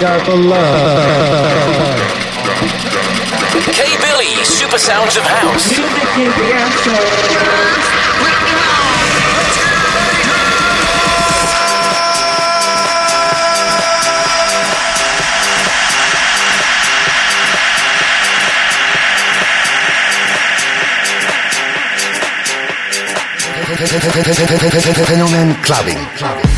got love. K Billy, Super Sounds of House. Fenomen clubbing. clubbing.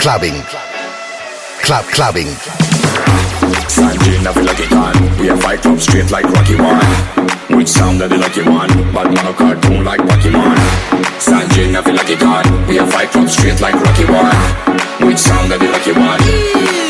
Clubbing. Club clubbing. Sanjay like it on. We a fight club straight like Rocky One. Which sound that the lucky one? But man a cartoon like Pokemon. Sanjay like it on. We a fight club straight like Rocky One. Which sound that the lucky one?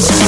Fenomen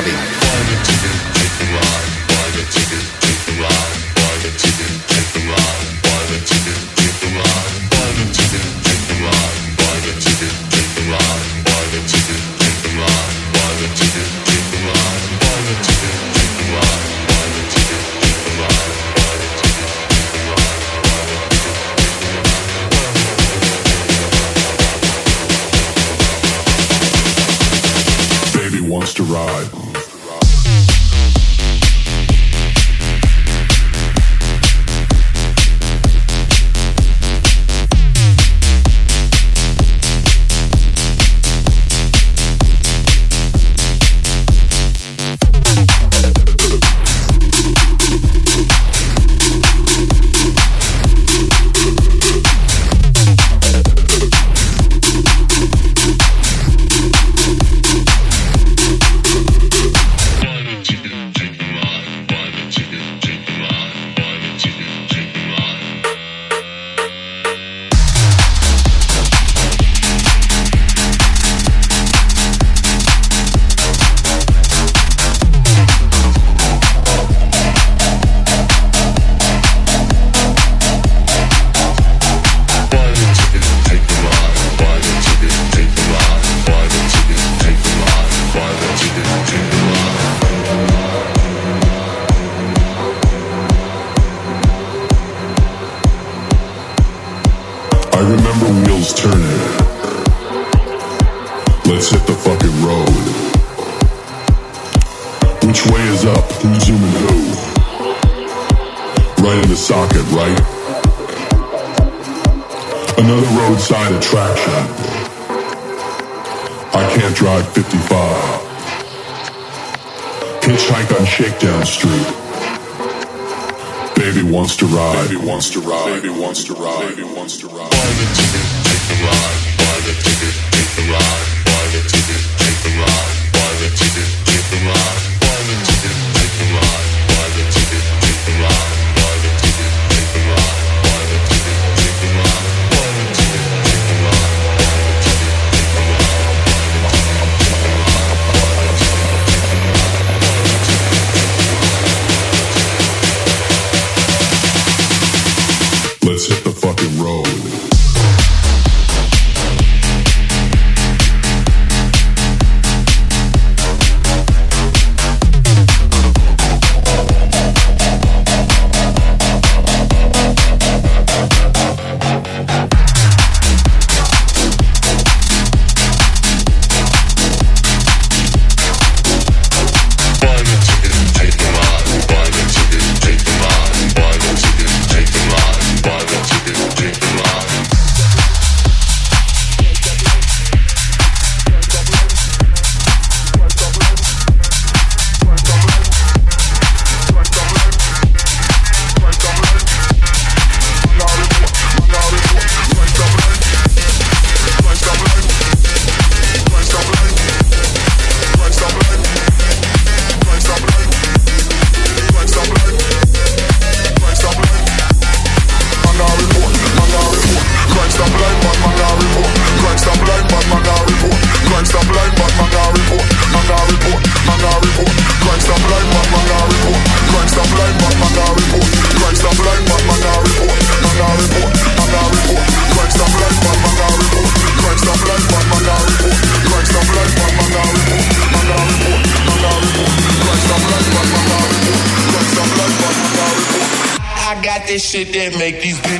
Bobby. Remember wheels turning. Let's hit the fucking road. Which way is up? Who's zooming who? Right in the socket, right? Another roadside attraction. I can't drive 55. Hitchhike on Shakedown Street. Baby wants to ride. Baby wants to ride. Baby wants to ride. Baby wants to ride. Buy the ticket, take the ride. Buy the ticket, take the ride. Shit that make these bitches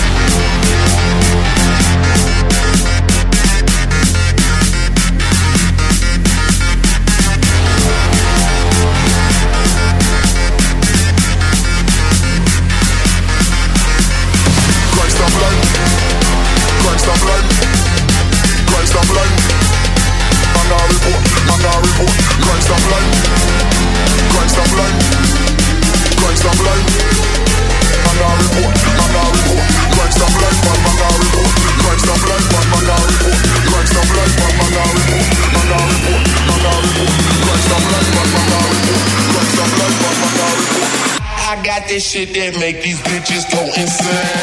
this shit that make these bitches go insane.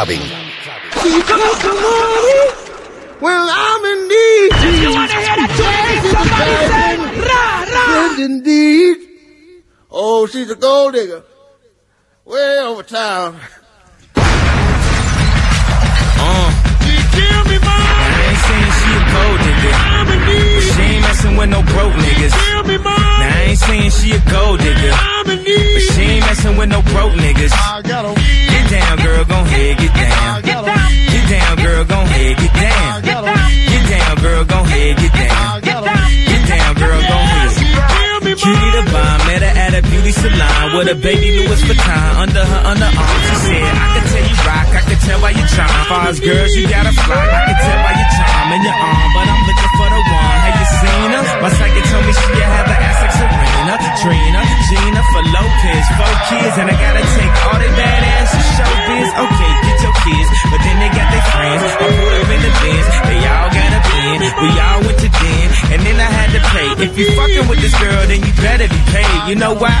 Club clubbing. Well, I'm in need. If you wanna hear that tune, somebody say, rah, rah. Friend indeed. Oh, she's a gold digger. Way over town. Uh. You kill me, man. I ain't saying she a gold digger. I'm in need. She ain't messing with no broke niggas. Now I ain't saying she a gold digger, but she ain't messing with no broke niggas. Get down, girl, gon' head, get down. Get down, girl, gon' head, get down. Get down, girl, gon' head, get down. Get down, girl, gon' head. Cutie the bomb, met her at a beauty salon with a baby Louis Vuitton under her underarm. She said, I can tell you rock, I can tell by your charm. Far as girls, you got a fly, I can tell by your charm and your arm, but I'm looking My psychic told me she have an ass like Serena, Trina, Jennifer Lopez, four kids, and I gotta take all they badass to show showbiz. Okay, get your kids, but then they got their friends. I pulled up in the bins, they all got a bin. We all went to den, and then I had to pay. If you fucking with this girl, then you better be paid. You know why?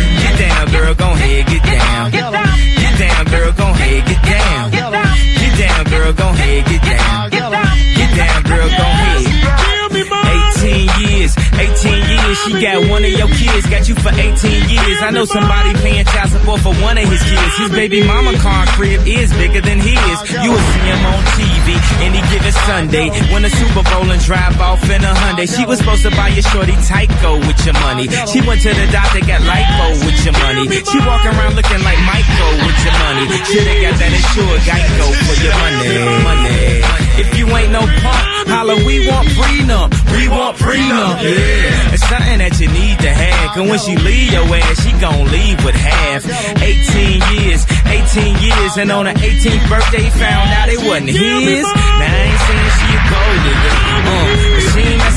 18 years. I know somebody paying child support for one of his kids. His baby mama car crib is bigger than his. You will see him on TV any given Sunday. Win a Super Bowl and drive off in a Hyundai. She was supposed to buy your shorty Tyco with your money. She went to the doctor, got lipo with your money. She walk around looking like Michael with your money. Shoulda got that insured Geico for your money. Money. If you ain't no punk, holla, we want prenup. We want prenup. Yeah. It's something that you need to have. Cause when she leave your ass, she gon' leave with half. 18 years, 18 years, and on her 18th birthday, found out it wasn't his. Now I ain't saying she a gold digger, uh, but she ain't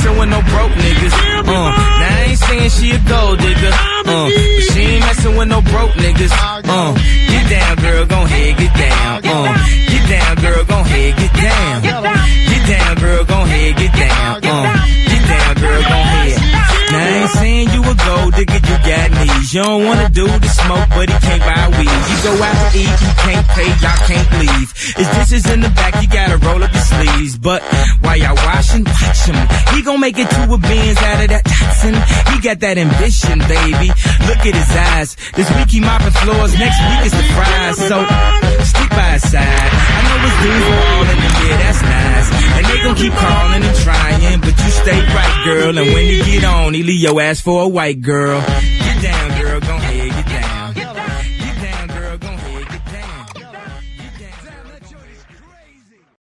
messing with no broke niggas, uh. Now I ain't saying she a gold digger, uh, but she ain't messing with no broke niggas, uh. Get down, girl, gon' head, get down, uh. Get down, girl, gon' head, get down. Get down, girl, gon' head, get down, uh. Got knees. You don't wanna do the smoke, but he can't buy weed. You go out to eat, you can't pay, y'all can't leave. His dishes in the back, you gotta roll up your sleeves. But while y'all washing, watch him. He gon' make it to a Benz out of that Datsun. He got that ambition, baby. Look at his eyes. This week he mopping floors, next week is the fries. So stick by his side. I know his dudes are all in the yeah, that's nice. And they gon' keep calling and trying, but you stay right, girl. And when you get on, he leave your ass for a white girl down, girl. Gonna